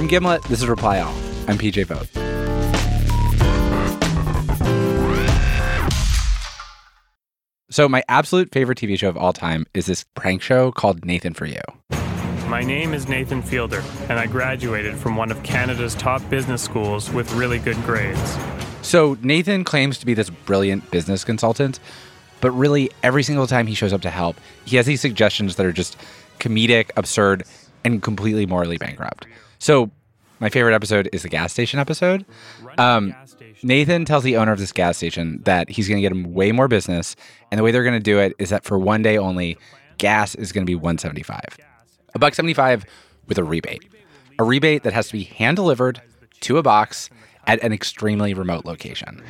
From Gimlet, this is Reply All. I'm PJ Vogt. So, my absolute favorite TV show of all time is this prank show called Nathan for You. My name is Nathan Fielder, and I graduated from one of Canada's top business schools with really good grades. So, Nathan claims to be this brilliant business consultant, but really, every single time he shows up to help, he has these suggestions that are just comedic, absurd, and completely morally bankrupt. So, my favorite episode is the gas station episode. Um, Nathan tells the owner of this gas station that he's going to get him way more business, and the way they're going to do it is that for one day only, gas is going to be 175. A buck 75 with a rebate. A rebate that has to be hand delivered to a box at an extremely remote location.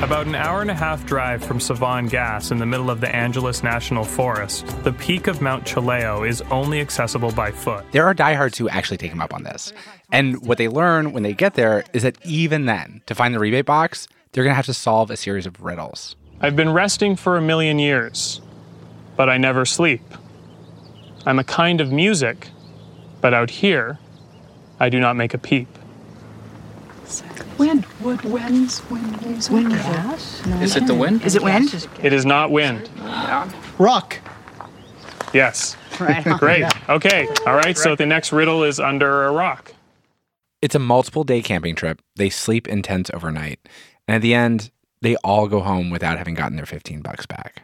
About an hour and a half drive from Savan Gas in the middle of the Angeles National Forest, the peak of Mount Chilao is only accessible by foot. There are diehards who actually take him up on this. And what they learn when they get there is that even then, to find the rebate box, they're going to have to solve a series of riddles. I've been resting for a million years, but I never sleep. I'm a kind of music, but out here, I do not make a peep. Wind, wood, winds, wind, music. Wind, gas. Is it the wind? Is it wind? It is not wind. Rock. Yes. Right. Great. Okay. All right. So the next riddle is under a rock. It's a multiple day camping trip. They sleep in tents overnight. And at the end, they all go home without having gotten their 15 bucks back.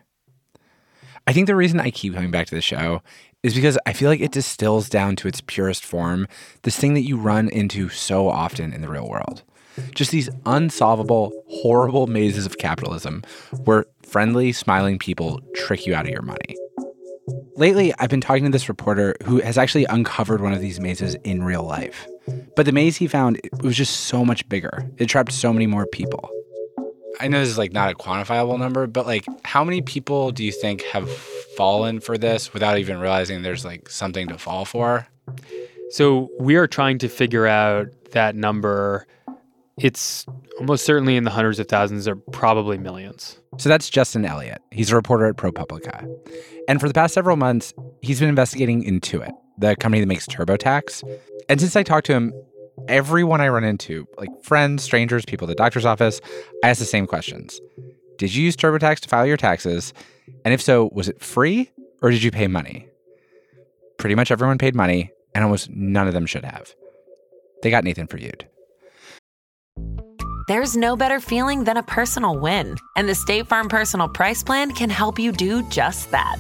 I think the reason I keep coming back to the show is because I feel like it distills down to its purest form this thing that you run into so often in the real world. Just these unsolvable, horrible mazes of capitalism where friendly, smiling people trick you out of your money. Lately, I've been talking to this reporter who has actually uncovered one of these mazes in real life. But the maze he found it was just so much bigger. It trapped so many more people. I know this is like not a quantifiable number, but like how many people do you think have fallen for this without even realizing there's like something to fall for? So we are trying to figure out that number. It's almost certainly in the hundreds of thousands or probably millions. So that's Justin Elliott. He's a reporter at ProPublica. And for the past several months, he's been investigating Intuit, the company that makes TurboTax. And since I talked to him, everyone I run into, like friends, strangers, people at the doctor's office, I ask the same questions. Did you use TurboTax to file your taxes? And if so, was it free or did you pay money? Pretty much everyone paid money, and almost none of them should have. They got Nathan for you. There's no better feeling than a personal win, and the State Farm Personal Price Plan can help you do just that.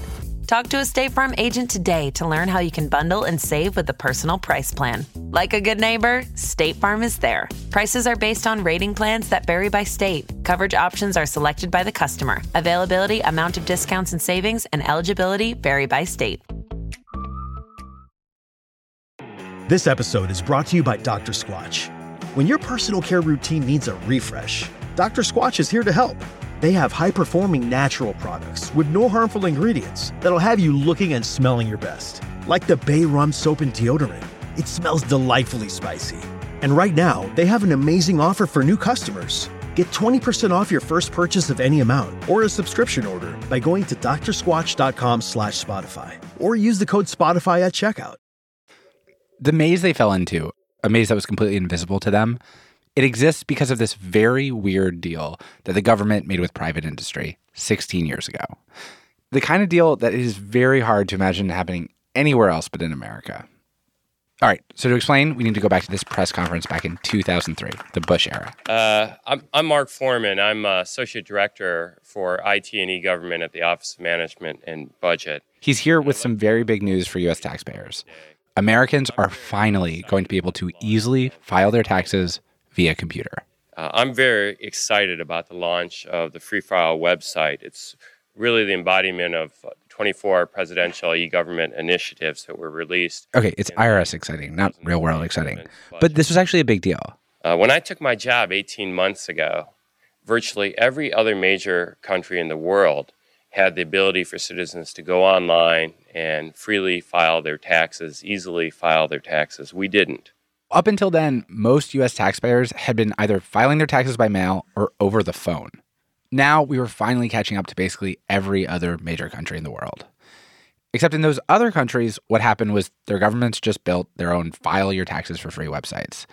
Talk to a State Farm agent today to learn how you can bundle and save with the Personal Price Plan. Like a good neighbor, State Farm is there. Prices are based on rating plans that vary by state. Coverage options are selected by the customer. Availability, amount of discounts and savings, and eligibility vary by state. This episode is brought to you by Dr. Squatch. When your personal care routine needs a refresh, Dr. Squatch is here to help. They have high performing natural products with no harmful ingredients that'll have you looking and smelling your best. Like the Bay Rum Soap and Deodorant. It smells delightfully spicy. And right now, they have an amazing offer for new customers. Get 20% off your first purchase of any amount or a subscription order by going to drsquatch.com slash Spotify or use the code Spotify at checkout. The maze they fell into, a maze that was completely invisible to them, it exists because of this very weird deal that the government made with private industry 16 years ago. The kind of deal that is very hard to imagine happening anywhere else but in America. All right, so to explain, we need to go back to this press conference back in 2003, the Bush era. Uh, I'm, I'm Mark Forman. I'm uh, Associate Director for IT and e-government at the Office of Management and Budget. He's here with some very big news for U.S. taxpayers. Americans are finally going to be able to easily file their taxes via computer. Uh, I'm very excited about the launch of the Free File website. It's really the embodiment of 24 presidential e-government initiatives that were released. Okay, it's IRS exciting, not real world exciting. But this was actually a big deal. Uh, when I took my job 18 months ago, virtually every other major country in the world had the ability for citizens to go online and freely file their taxes, easily file their taxes. We didn't. Up until then, most US taxpayers had been either filing their taxes by mail or over the phone. Now we were finally catching up to basically every other major country in the world. Except in those other countries, what happened was their governments just built their own file your taxes for free websites.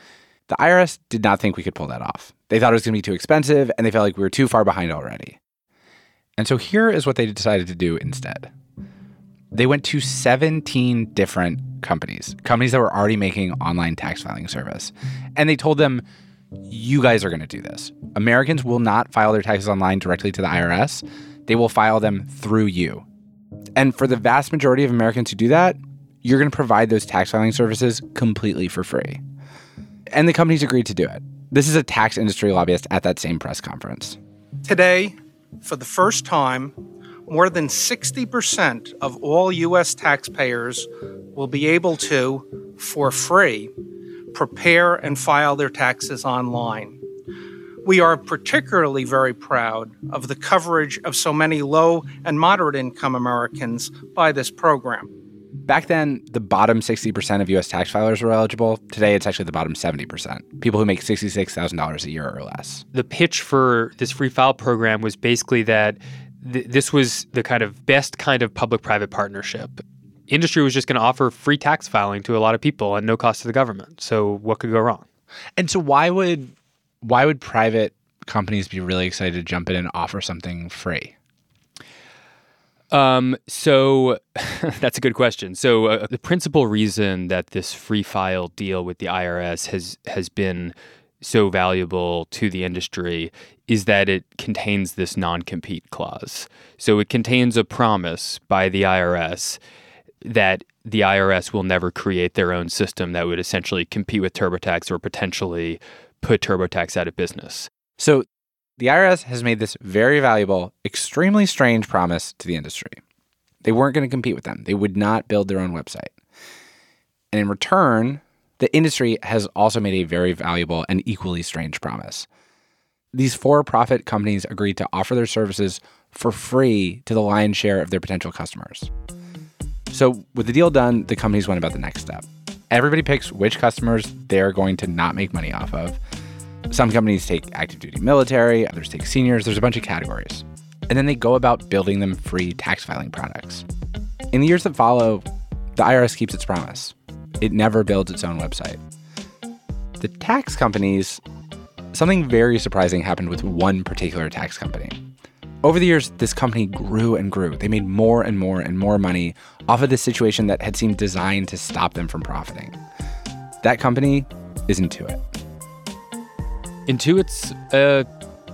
The IRS did not think we could pull that off. They thought it was going to be too expensive and they felt like we were too far behind already. And so here is what they decided to do instead. They went to 17 different companies, companies that were already making online tax filing service. And they told them, you guys are going to do this. Americans will not file their taxes online directly to the IRS. They will file them through you. And for the vast majority of Americans who do that, you're going to provide those tax filing services completely for free. And the companies agreed to do it. This is a tax industry lobbyist at that same press conference. Today, for the first time, more than 60% of all U.S. taxpayers will be able to, for free, prepare and file their taxes online. We are particularly very proud of the coverage of so many low and moderate income Americans by this program. Back then, the bottom 60% of US tax filers were eligible. Today, it's actually the bottom 70%, people who make $66,000 a year or less. The pitch for this free file program was basically that th- this was the kind of best kind of public private partnership. Industry was just going to offer free tax filing to a lot of people at no cost to the government. So, what could go wrong? And so, why would why would private companies be really excited to jump in and offer something free? Um, so that's a good question. So uh, the principal reason that this free file deal with the IRS has has been so valuable to the industry is that it contains this non-compete clause. So it contains a promise by the IRS that the IRS will never create their own system that would essentially compete with TurboTax or potentially put TurboTax out of business. So the IRS has made this very valuable, extremely strange promise to the industry. They weren't going to compete with them. They would not build their own website. And in return, the industry has also made a very valuable and equally strange promise. These for profit companies agreed to offer their services for free to the lion's share of their potential customers. So, with the deal done, the companies went about the next step. Everybody picks which customers they're going to not make money off of. Some companies take active duty military, others take seniors. There's a bunch of categories. And then they go about building them free tax filing products. In the years that follow, the IRS keeps its promise. It never builds its own website. The tax companies, something very surprising happened with one particular tax company. Over the years, this company grew and grew. They made more and more and more money off of this situation that had seemed designed to stop them from profiting. That company is Intuit. Intuit's a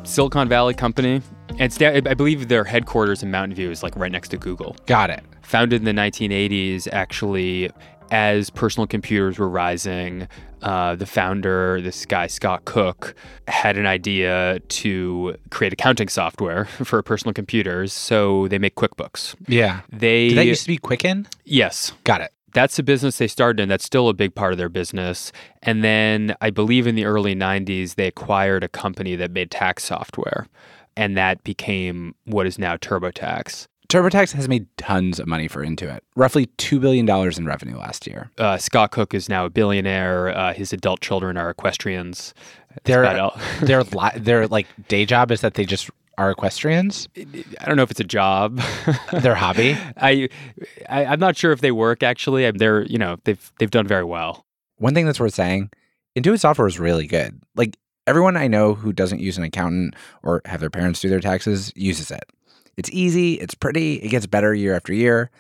Silicon Valley company. It's I believe their headquarters in Mountain View is like right next to Google. Got it. Founded in the 1980s, actually, as personal computers were rising, uh, the founder, this guy Scott Cook, had an idea to create accounting software for personal computers. So they make QuickBooks. Yeah. They Did that used to be Quicken? yes, Got it. that's the business they started in. That's still a big part of their business. And then I believe in the early 90s, they acquired a company that made tax software. And that became what is now TurboTax. TurboTax has made tons of money for Intuit, roughly $2 billion in revenue last year. Uh, Scott Cook is now a billionaire. Uh, his adult children are equestrians. Their, their, li- their like day job is that they just are equestrians. I don't know if it's a job. Their hobby. I, I I'm not sure if they work actually. They're you know they've they've done very well. One thing that's worth saying, Intuit software is really good. Like everyone I know who doesn't use an accountant or have their parents do their taxes uses it. It's easy, it's pretty, it gets better year after year.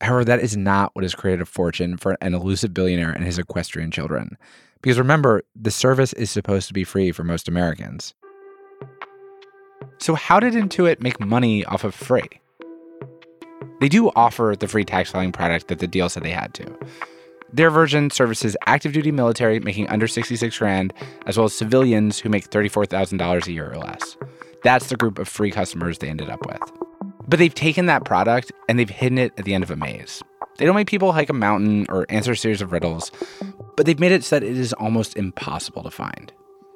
However, that is not what has created a fortune for an elusive billionaire and his equestrian children. Because remember, the service is supposed to be free for most Americans. So, how did Intuit make money off of free? They do offer the free tax filing product that the deal said they had to. Their version services active duty military making under 66 grand, as well as civilians who make $34,000 a year or less. That's the group of free customers they ended up with. But they've taken that product and they've hidden it at the end of a maze. They don't make people hike a mountain or answer a series of riddles, but they've made it so that it is almost impossible to find.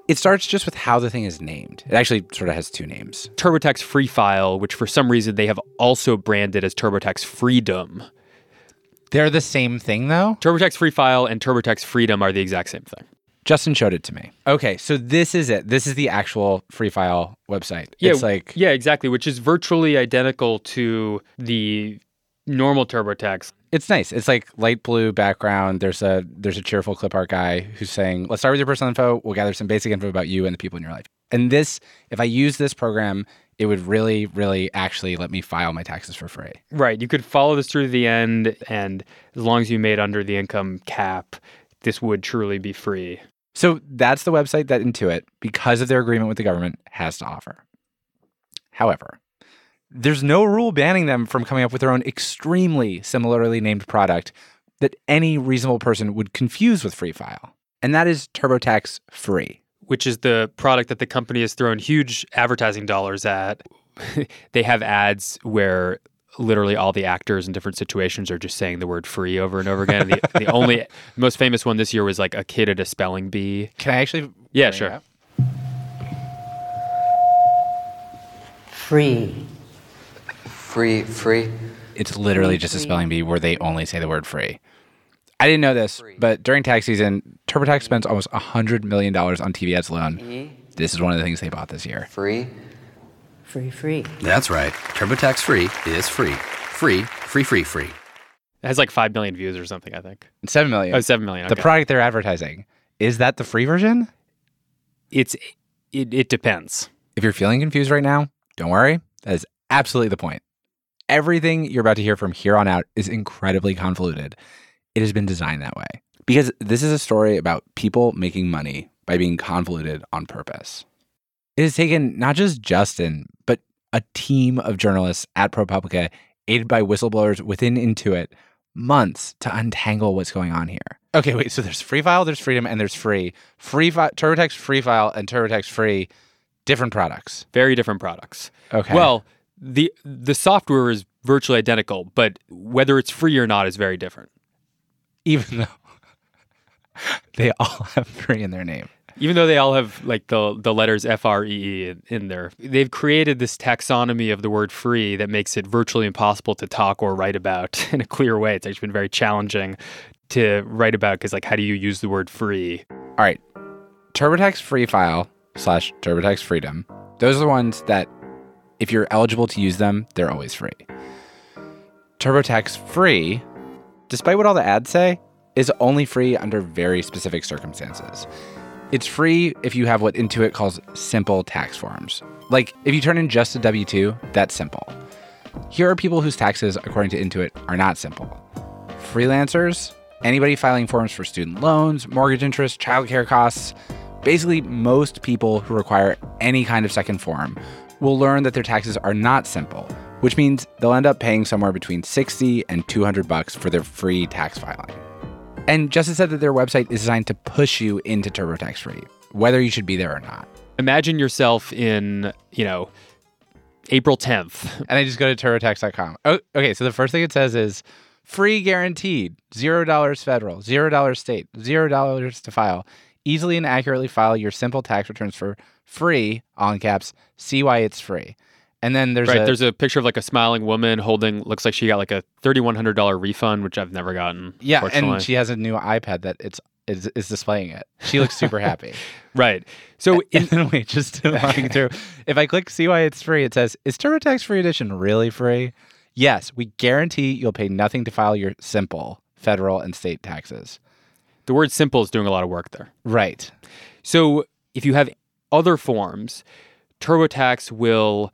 It starts just with how the thing is named. It actually sort of has two names. TurboTax Free File, which for some reason they have also branded as TurboTax Freedom. They're the same thing, though? TurboTax Free File and TurboTax Freedom are the exact same thing. Justin showed it to me. Okay, so this is it. This is the actual free file website. Yeah, it's like yeah, exactly, which is virtually identical to the normal TurboTax. It's nice. It's like light blue background. There's a there's a cheerful clip art guy who's saying, "Let's start with your personal info. We'll gather some basic info about you and the people in your life." And this, if I use this program, it would really, really actually let me file my taxes for free. Right. You could follow this through to the end, and as long as you made under the income cap, this would truly be free. So that's the website that Intuit, because of their agreement with the government, has to offer. However, there's no rule banning them from coming up with their own extremely similarly named product that any reasonable person would confuse with Free File. And that is TurboTax Free. Which is the product that the company has thrown huge advertising dollars at. they have ads where literally all the actors in different situations are just saying the word free over and over again. And the, the only the most famous one this year was like a kid at a spelling bee. Can I actually? Yeah, sure. Free. Free, free. It's literally just a spelling bee where they only say the word free. I didn't know this, but during tax season, TurboTax spends almost $100 million on TV ads alone. This is one of the things they bought this year. Free. Free, free. That's right. TurboTax Free is free. Free, free, free, free. It has like 5 million views or something, I think. $7 million. Oh, 7 million. The product they're advertising, is that the free version? it's it, it depends. If you're feeling confused right now, don't worry. That is absolutely the point. Everything you're about to hear from here on out is incredibly convoluted. It has been designed that way because this is a story about people making money by being convoluted on purpose. It has taken not just Justin, but a team of journalists at ProPublica, aided by whistleblowers within Intuit, months to untangle what's going on here. Okay, wait. So there's free file, there's freedom, and there's free. Free file, TurboTax free file, and TurboTax free, different products. Very different products. Okay. Well, the the software is virtually identical, but whether it's free or not is very different. even though they all have free in their name. Even though they all have like the the letters F R E E in- in there, they've created this taxonomy of the word free that makes it virtually impossible to talk or write about in a clear way. It's actually been very challenging to write about because like how do you use the word free? All right. TurboTax free file slash TurboTax freedom. Those are the ones that, if you're eligible to use them, they're always free. TurboTax free, despite what all the ads say, is only free under very specific circumstances. It's free if you have what Intuit calls simple tax forms. Like if you turn in just a W 2, that's simple. Here are people whose taxes, according to Intuit, are not simple freelancers, anybody filing forms for student loans, mortgage interest, childcare costs. Basically, most people who require any kind of second form will learn that their taxes are not simple, which means they'll end up paying somewhere between 60 and 200 bucks for their free tax filing. And Justin said that their website is designed to push you into TurboTax free, whether you should be there or not. Imagine yourself in you know April tenth. And I just go to turbotax.com. Oh, okay. So the first thing it says is free guaranteed, zero dollars federal, zero dollars state, zero dollars to file. Easily and accurately file your simple tax returns for free, all in caps. See why it's free. And then there's right, a, there's a picture of like a smiling woman holding looks like she got like a thirty one hundred dollar refund, which I've never gotten. yeah, and she has a new iPad that it's is, is displaying it. She looks super happy. right. So and then wait, just walking through. If I click see why it's free, it says, "Is TurboTax Free Edition really free?" Yes, we guarantee you'll pay nothing to file your simple federal and state taxes. the word simple is doing a lot of work there. Right. So if you have other forms, TurboTax will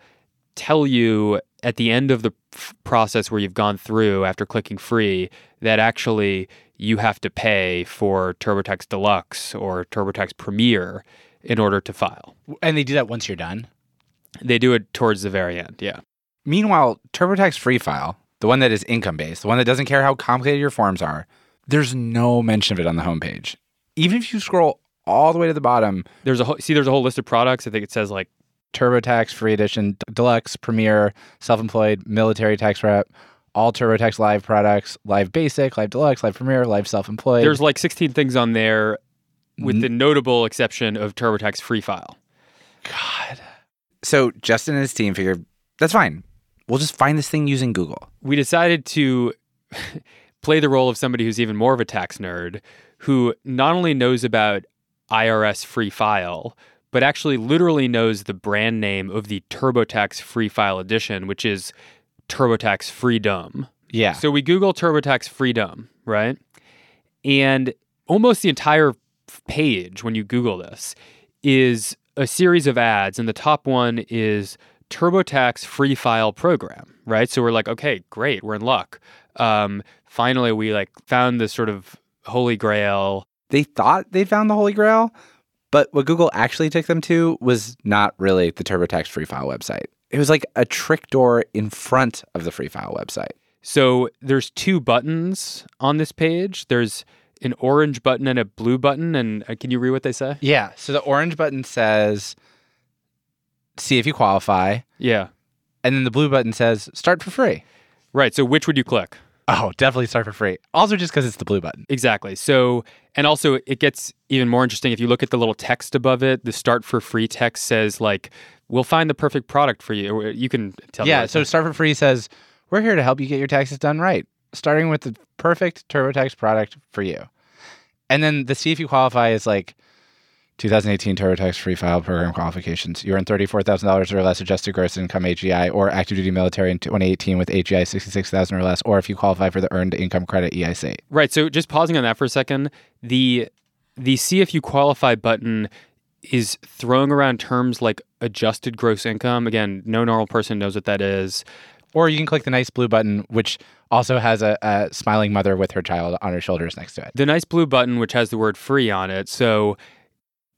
tell you at the end of the process where you've gone through after clicking free that actually you have to pay for TurboTax Deluxe or TurboTax Premier in order to file. And they do that once you're done. They do it towards the very end, yeah. Meanwhile, TurboTax Free File, the one that is income based, the one that doesn't care how complicated your forms are, there's no mention of it on the homepage. Even if you scroll all the way to the bottom, There's a whole, see there's a whole list of products. I think it says like TurboTax Free Edition, Deluxe, Premier, Self Employed, Military Tax Rep, all TurboTax Live products, Live Basic, Live Deluxe, Live Premier, Live Self Employed. there's like 16 things on there with the notable exception of TurboTax Free File. God. So Justin and his team figured that's fine. We'll just find this thing using Google. we decided to play the role of somebody who's even more of a tax nerd who not only knows about IRS free file, but actually literally knows the brand name of the TurboTax free file edition, which is TurboTax Freedom. Yeah. So we Google TurboTax Freedom, right? And almost the entire page, when you Google this, is a series of ads. And the top one is TurboTax Free File Program, right? So we're like, okay, great, we're in luck. Um, finally, we like found this sort of holy grail. They thought they found the Holy Grail, but what Google actually took them to was not really the TurboTax Free File website. It was like a trick door in front of the Free File website. So there's two buttons on this page. There's an orange button and a blue button. And uh, can you read what they say? Yeah. So the orange button says, see if you qualify. Yeah. And then the blue button says, start for free. Right. So which would you click? Oh, definitely start for free. Also, just because it's the blue button. Exactly. So, and also it gets even more interesting if you look at the little text above it. The start for free text says like, "We'll find the perfect product for you." You can tell. yeah. So start for free says, we're here to help you get your taxes done right, starting with the perfect TurboTax product for you. And then the see if you qualify is like 2018 TurboTax free file program qualifications. You earn $34,000 or less adjusted gross income AGI or active duty military in 2018 with AGI 66,000 or less, or if you qualify for the earned income credit EIC. right. So just pausing on that for a second. The the see if you qualify button is throwing around terms like adjusted gross income. Again, no normal person knows what that is. Or you can click the nice blue button, which also has a, a smiling mother with her child on her shoulders next to it. the nice blue button which has the word free on it so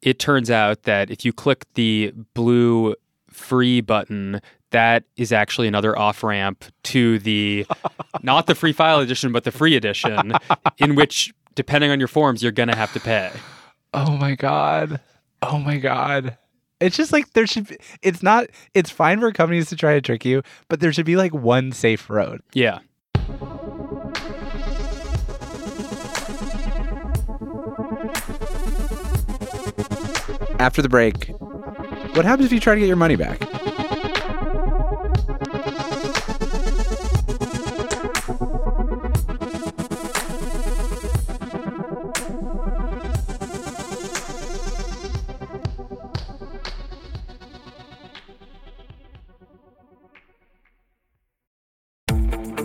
it turns out that if you click the blue free button that is actually another off ramp to the not the free file edition but the free edition in which depending on your forms you're going to have to pay Oh my god. Oh my god. It's just like there should be, it's not it's fine for companies to try to trick you, but there should be like one safe road. yeah After the break, what happens if you try to get your money back?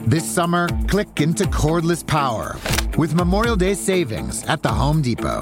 This summer, click into cordless power with Memorial Day savings at the Home Depot.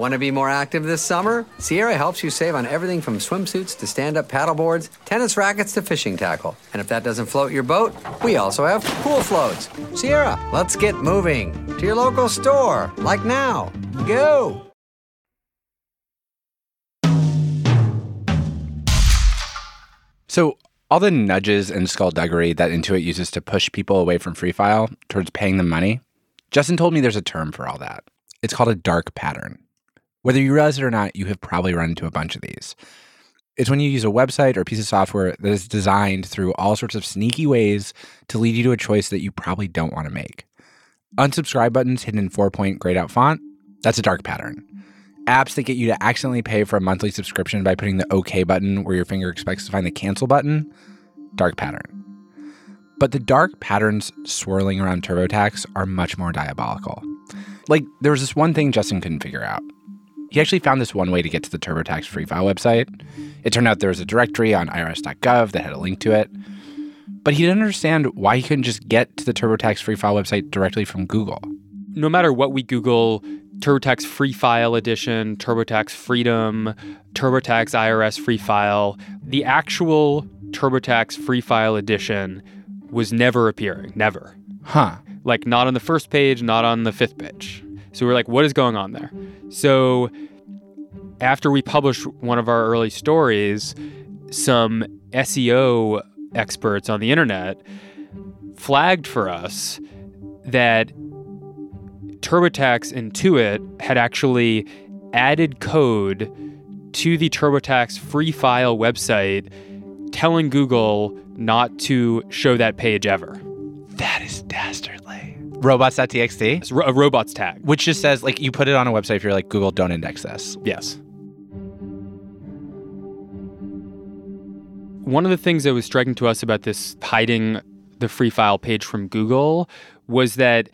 Want to be more active this summer? Sierra helps you save on everything from swimsuits to stand up paddleboards, tennis rackets to fishing tackle. And if that doesn't float your boat, we also have pool floats. Sierra, let's get moving to your local store, like now. Go! So all the nudges and skullduggery that Intuit uses to push people away from Free File towards paying them money, Justin told me there's a term for all that. It's called a dark pattern. Whether you realize it or not, you have probably run into a bunch of these. It's when you use a website or a piece of software that is designed through all sorts of sneaky ways to lead you to a choice that you probably don't want to make. Unsubscribe buttons hidden in four point grayed out font, that's a dark pattern. Apps that get you to accidentally pay for a monthly subscription by putting the OK button where your finger expects to find the cancel button, dark pattern. But the dark patterns swirling around TurboTax are much more diabolical. Like, there was this one thing Justin couldn't figure out. He actually found this one way to get to the TurboTax free file website. It turned out there was a directory on irs.gov that had a link to it. But he didn't understand why he couldn't just get to the TurboTax free file website directly from Google. No matter what we Google, TurboTax Free File Edition, TurboTax Freedom, TurboTax IRS Free File, the actual TurboTax Free File Edition was never appearing. Never. Huh. Like, not on the first page, not on the fifth page. So we're like, what is going on there? So after we published one of our early stories, some SEO experts on the internet flagged for us that TurboTax Intuit had actually added code to the TurboTax free file website telling Google not to show that page ever. That is dastardly. Robots.txt? It's ro- a robots tag. Which just says, like, you put it on a website if you're like, Google, don't index this. Yes. One of the things that was striking to us about this hiding the free file page from Google was that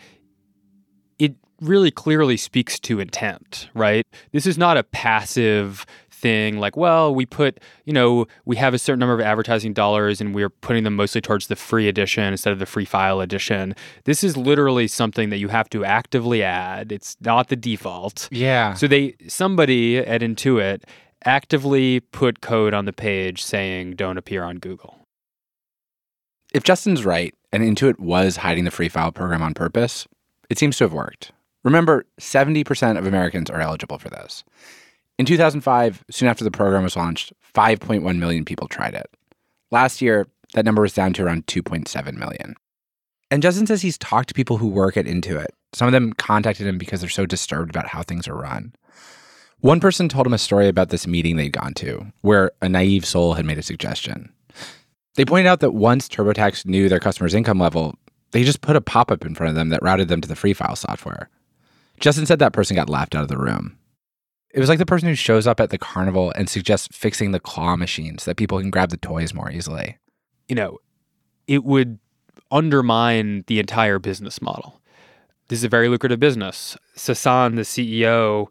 it really clearly speaks to intent, right? This is not a passive thing like, well, we put, you know, we have a certain number of advertising dollars and we're putting them mostly towards the free edition instead of the free file edition. This is literally something that you have to actively add. It's not the default. Yeah. So they somebody at Intuit actively put code on the page saying don't appear on Google. If Justin's right and Intuit was hiding the free file program on purpose, it seems to have worked. Remember, 70% of Americans are eligible for this. In 2005, soon after the program was launched, 5.1 million people tried it. Last year, that number was down to around 2.7 million. And Justin says he's talked to people who work at Intuit. Some of them contacted him because they're so disturbed about how things are run. One person told him a story about this meeting they'd gone to, where a naive soul had made a suggestion. They pointed out that once TurboTax knew their customer's income level, they just put a pop up in front of them that routed them to the free file software. Justin said that person got laughed out of the room. It was like the person who shows up at the carnival and suggests fixing the claw machine so that people can grab the toys more easily. You know, it would undermine the entire business model. This is a very lucrative business. Sasan, the CEO,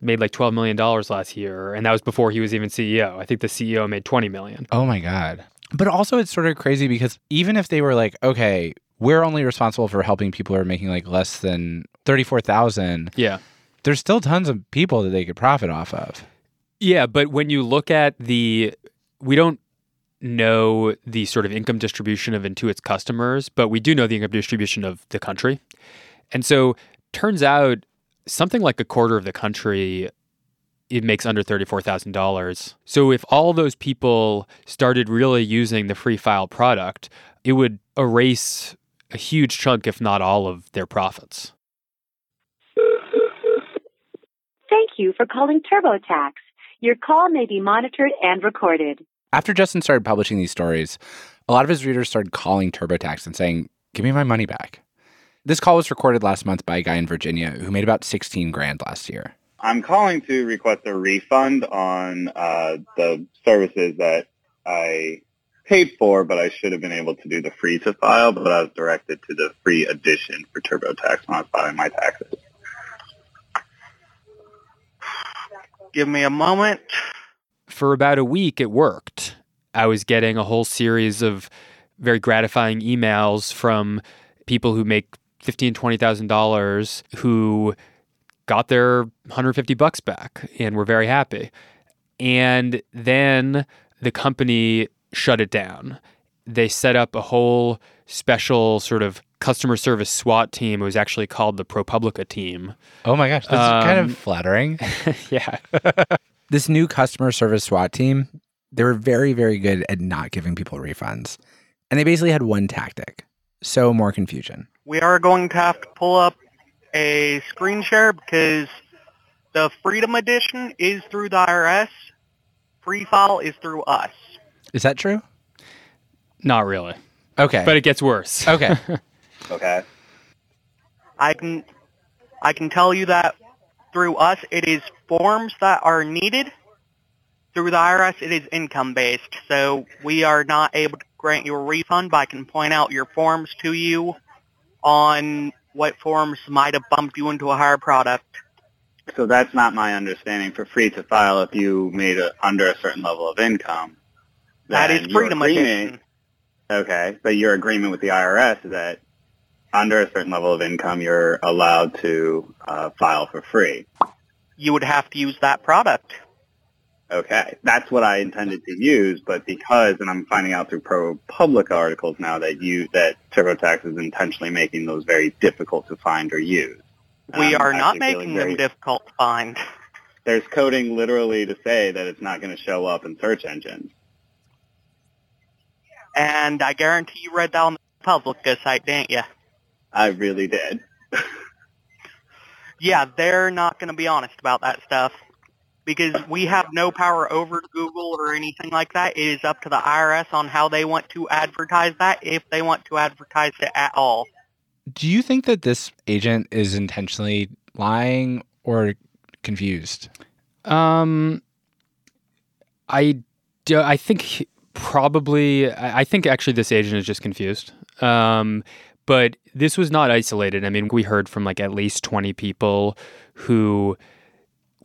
made like $12 million last year, and that was before he was even CEO. I think the CEO made 20 million. Oh my God. But also, it's sort of crazy because even if they were like, okay, we're only responsible for helping people who are making like less than 34,000. Yeah. There's still tons of people that they could profit off of. Yeah, but when you look at the we don't know the sort of income distribution of Intuit's customers, but we do know the income distribution of the country. And so turns out something like a quarter of the country it makes under $34,000. So if all those people started really using the free file product, it would erase a huge chunk if not all of their profits. Thank you for calling TurboTax. Your call may be monitored and recorded. After Justin started publishing these stories, a lot of his readers started calling TurboTax and saying, "Give me my money back." This call was recorded last month by a guy in Virginia who made about 16 grand last year. I'm calling to request a refund on uh, the services that I paid for, but I should have been able to do the free to file, but I was directed to the free edition for TurboTax when I was filing my taxes. Give me a moment. For about a week, it worked. I was getting a whole series of very gratifying emails from people who make fifteen, twenty thousand dollars who got their 150 bucks back and were very happy. And then the company shut it down. They set up a whole special sort of customer service SWAT team. It was actually called the ProPublica team. Oh my gosh, that's kind Um, of flattering. yeah. this new customer service SWAT team, they were very, very good at not giving people refunds. And they basically had one tactic So more confusion. we are going to have to pull up a screen share because the Freedom Edition is through the IRS. Free File is through us. Is that true? Not really. Okay. But it gets worse. Okay. Okay. I can I can tell you that through us it is forms that are needed. Through the IRS it is income based. So we are not able to grant you a refund, but I can point out your forms to you on what forms might have bumped you into a higher product. So that's not my understanding. For free to file, if you made it under a certain level of income, that is then is your freedom agreement- Okay, but your agreement with the IRS is that under a certain level of income, you're allowed to uh, file for free. You would have to use that product. Okay, that's what I intended to use, but because, and I'm finding out through ProPublica articles now that you that TurboTax is intentionally making those very difficult to find or use. We Um, are not making very- them difficult to find. There's coding literally to say that it's not going to show up in search engines. And I guarantee you read that on the Publica site, didn't you? I really did. Yeah, they're not going to be honest about that stuff because we have no power over Google or anything like that. It is up to the IRS on how they want to advertise that, if they want to advertise it at all. Do you think that this agent is intentionally lying or confused? Um, I, do, I think he- probably. I I think actually this agent is just confused. Um, but this was not isolated. I mean, we heard from like at least twenty people who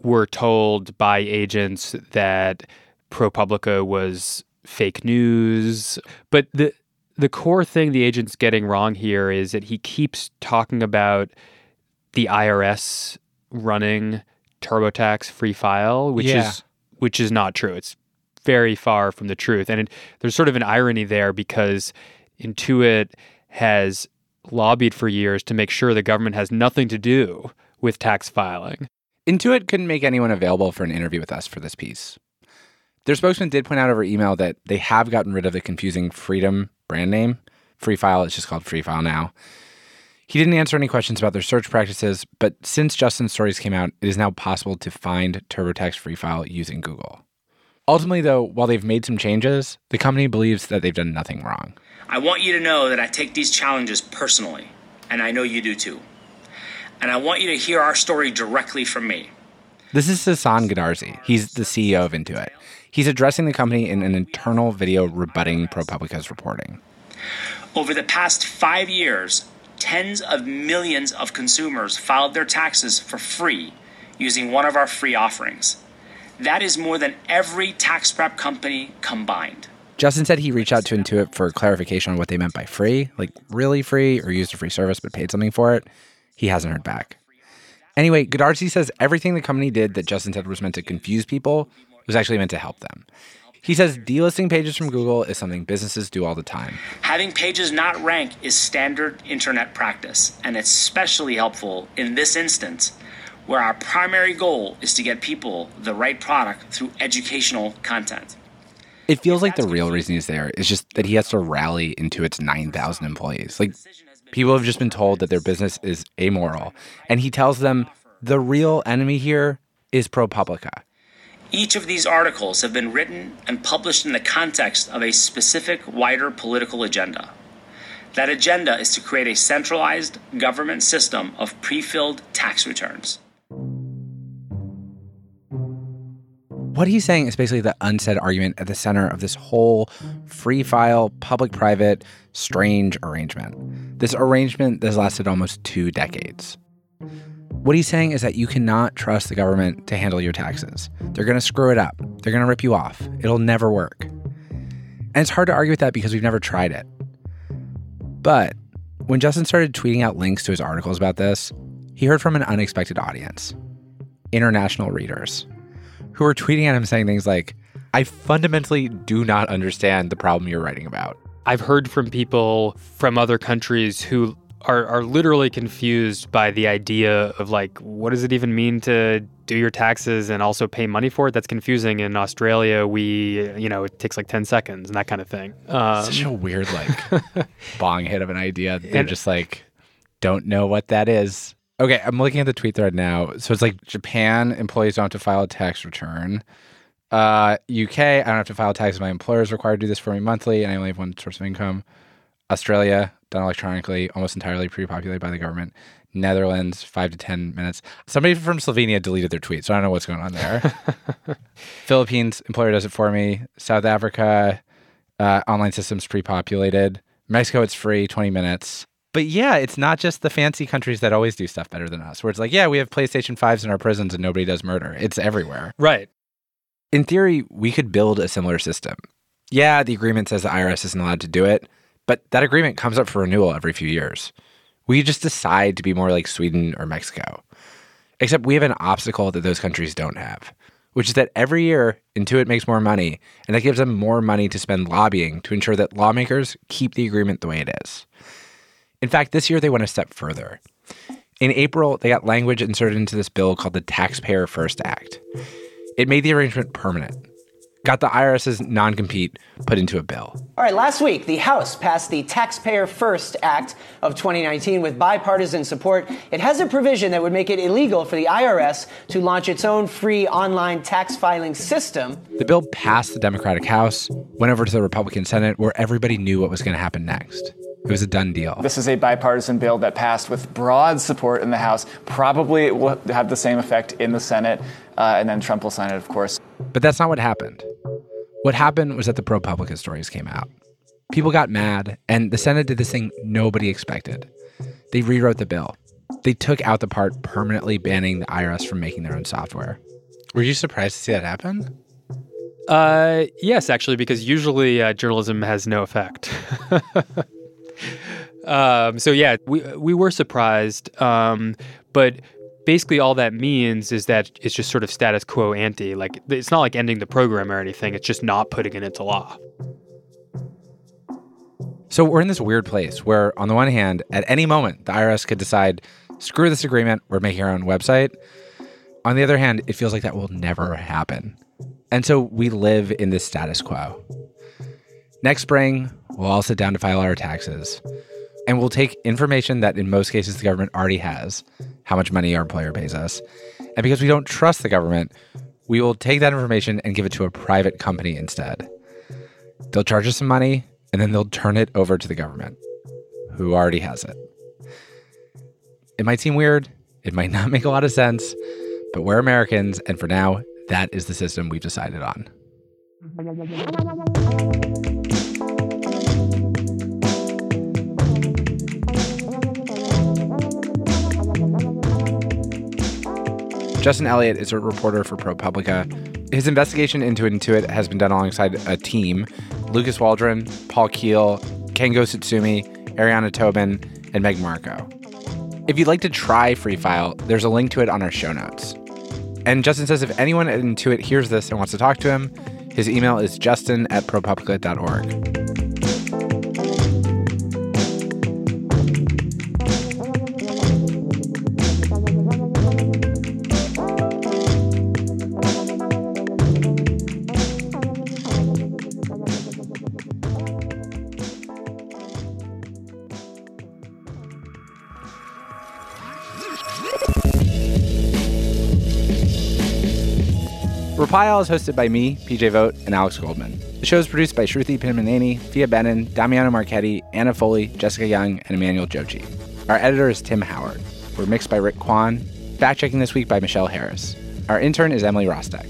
were told by agents that ProPublica was fake news. But the the core thing the agent's getting wrong here is that he keeps talking about the IRS running TurboTax free file, which Yeah. is which is not true. It's very far from the truth. And it, there's sort of an irony there because Intuit has lobbied for years to make sure the government has nothing to do with tax filing. Intuit couldn't make anyone available for an interview with us for this piece. Their spokesman did point out over email that they have gotten rid of the confusing Freedom brand name. Free File is just called Free File now. He didn't answer any questions about their search practices, but since Justin's stories came out, it is now possible to find TurboTax Free File using Google. Ultimately, though, while they've made some changes, the company believes that they've done nothing wrong. I want you to know that I take these challenges personally, and I know you do too. And I want you to hear our story directly from me. This is Sasan Goodarzi. He's the CEO of Intuit. He's addressing the company in an internal video rebutting ProPublica's reporting. Over the past five years, tens of millions of consumers filed their taxes for free using one of our free offerings. That is more than every tax prep company combined. Justin said he reached out to Intuit for clarification on what they meant by free, like really free or used a free service but paid something for it. He hasn't heard back. Anyway, Goodarzi says everything the company did that Justin said was meant to confuse people was actually meant to help them. He says delisting pages from Google is something businesses do all the time. Having pages not rank is standard internet practice, and it's especially helpful in this instance where our primary goal is to get people the right product through educational content. It feels like the real reason he's there is just that he has to rally Intuit's 9,000 employees. Like, people have just been told that their business is amoral. And he tells them the real enemy here is ProPublica. Each of these articles have been written and published in the context of a specific wider political agenda. That agenda is to create a centralized government system of pre filled tax returns. What he's saying is basically the unsaid argument at the center of this whole free file, public private, strange arrangement. This arrangement that has lasted almost two decades. What he's saying is that you cannot trust the government to handle your taxes. They're going to screw it up, they're going to rip you off. It'll never work. And it's hard to argue with that because we've never tried it. But when Justin started tweeting out links to his articles about this, he heard from an unexpected audience international readers who were tweeting at him saying things like, I fundamentally do not understand the problem you're writing about. I've heard from people from other countries who are, are literally confused by the idea of like, what does it even mean to do your taxes and also pay money for it? That's confusing. In Australia, we, you know, it takes like 10 seconds and that kind of thing. Um, Such a weird, like, bong hit of an idea. They're And- just like, don't know what that is. Okay, I'm looking at the tweet thread now. So it's like Japan employees don't have to file a tax return. Uh, UK, I don't have to file taxes. My employer is required to do this for me monthly, and I only have one source of income. Australia, done electronically, almost entirely pre-populated by the government. Netherlands, five to ten minutes. Somebody from Slovenia deleted their tweet, so I don't know what's going on there. Philippines, employer does it for me. South Africa, uh, online systems pre-populated. Mexico, it's free, twenty minutes. But yeah, it's not just the fancy countries that always do stuff better than us, where it's like, yeah, we have PlayStation 5s in our prisons and nobody does murder. It's everywhere. Right. In theory, we could build a similar system. Yeah, the agreement says the IRS isn't allowed to do it, but that agreement comes up for renewal every few years. We just decide to be more like Sweden or Mexico. Except we have an obstacle that those countries don't have, which is that every year Intuit makes more money, and that gives them more money to spend lobbying to ensure that lawmakers keep the agreement the way it is. In fact, this year they went a step further. In April, they got language inserted into this bill called the Taxpayer First Act. It made the arrangement permanent, got the IRS's non compete put into a bill. All right, last week, the House passed the Taxpayer First Act of 2019 with bipartisan support. It has a provision that would make it illegal for the IRS to launch its own free online tax filing system. The bill passed the Democratic House, went over to the Republican Senate, where everybody knew what was going to happen next. It was a done deal. This is a bipartisan bill that passed with broad support in the House. Probably it will have the same effect in the Senate, uh, and then Trump will sign it, of course. But that's not what happened. What happened was that the ProPublica stories came out. People got mad, and the Senate did this thing nobody expected. They rewrote the bill. They took out the part permanently banning the IRS from making their own software. Were you surprised to see that happen? Uh, yes, actually, because usually uh, journalism has no effect. um, so yeah, we we were surprised, um, but basically all that means is that it's just sort of status quo ante. Like it's not like ending the program or anything. It's just not putting it into law. So we're in this weird place where, on the one hand, at any moment the IRS could decide, screw this agreement, we're making our own website. On the other hand, it feels like that will never happen. And so we live in this status quo. Next spring, we'll all sit down to file our taxes. And we'll take information that in most cases the government already has, how much money our employer pays us. And because we don't trust the government, we will take that information and give it to a private company instead. They'll charge us some money and then they'll turn it over to the government, who already has it. It might seem weird, it might not make a lot of sense, but we're Americans, and for now, that is the system we've decided on. Justin Elliott is a reporter for ProPublica. His investigation into Intuit has been done alongside a team Lucas Waldron, Paul Kiel, Kengo Tsutsumi, Ariana Tobin, and Meg Marco. If you'd like to try Free File, there's a link to it on our show notes. And Justin says if anyone at Intuit hears this and wants to talk to him, his email is justin at propublica.org. Reply All is hosted by me, PJ Vogt, and Alex Goldman. The show is produced by Shruti Pinnamaneni, Phia Bennin, Damiano Marchetti, Anna Foley, Jessica Yung, and Emmanuel Dzotsi. Our editor is Tim Howard. We're mixed by Rick Kwan. Fact checking this week by Michelle Harris. Our intern is Emily Rostek.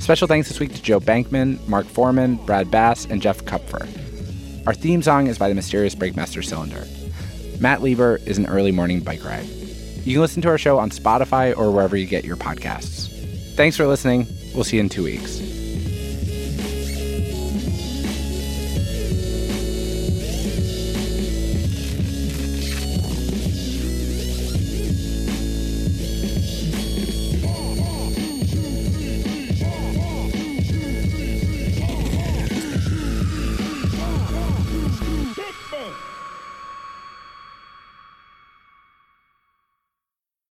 Special thanks this week to Joe Bankman, Mark Forman, Brad Bass, and Jeff Kupfer. Our theme song is by the mysterious Breakmaster Cylinder. Matt Lieber is an early morning bike ride. You can listen to our show on Spotify or wherever you get your podcasts. Thanks for listening. We'll see you in two weeks.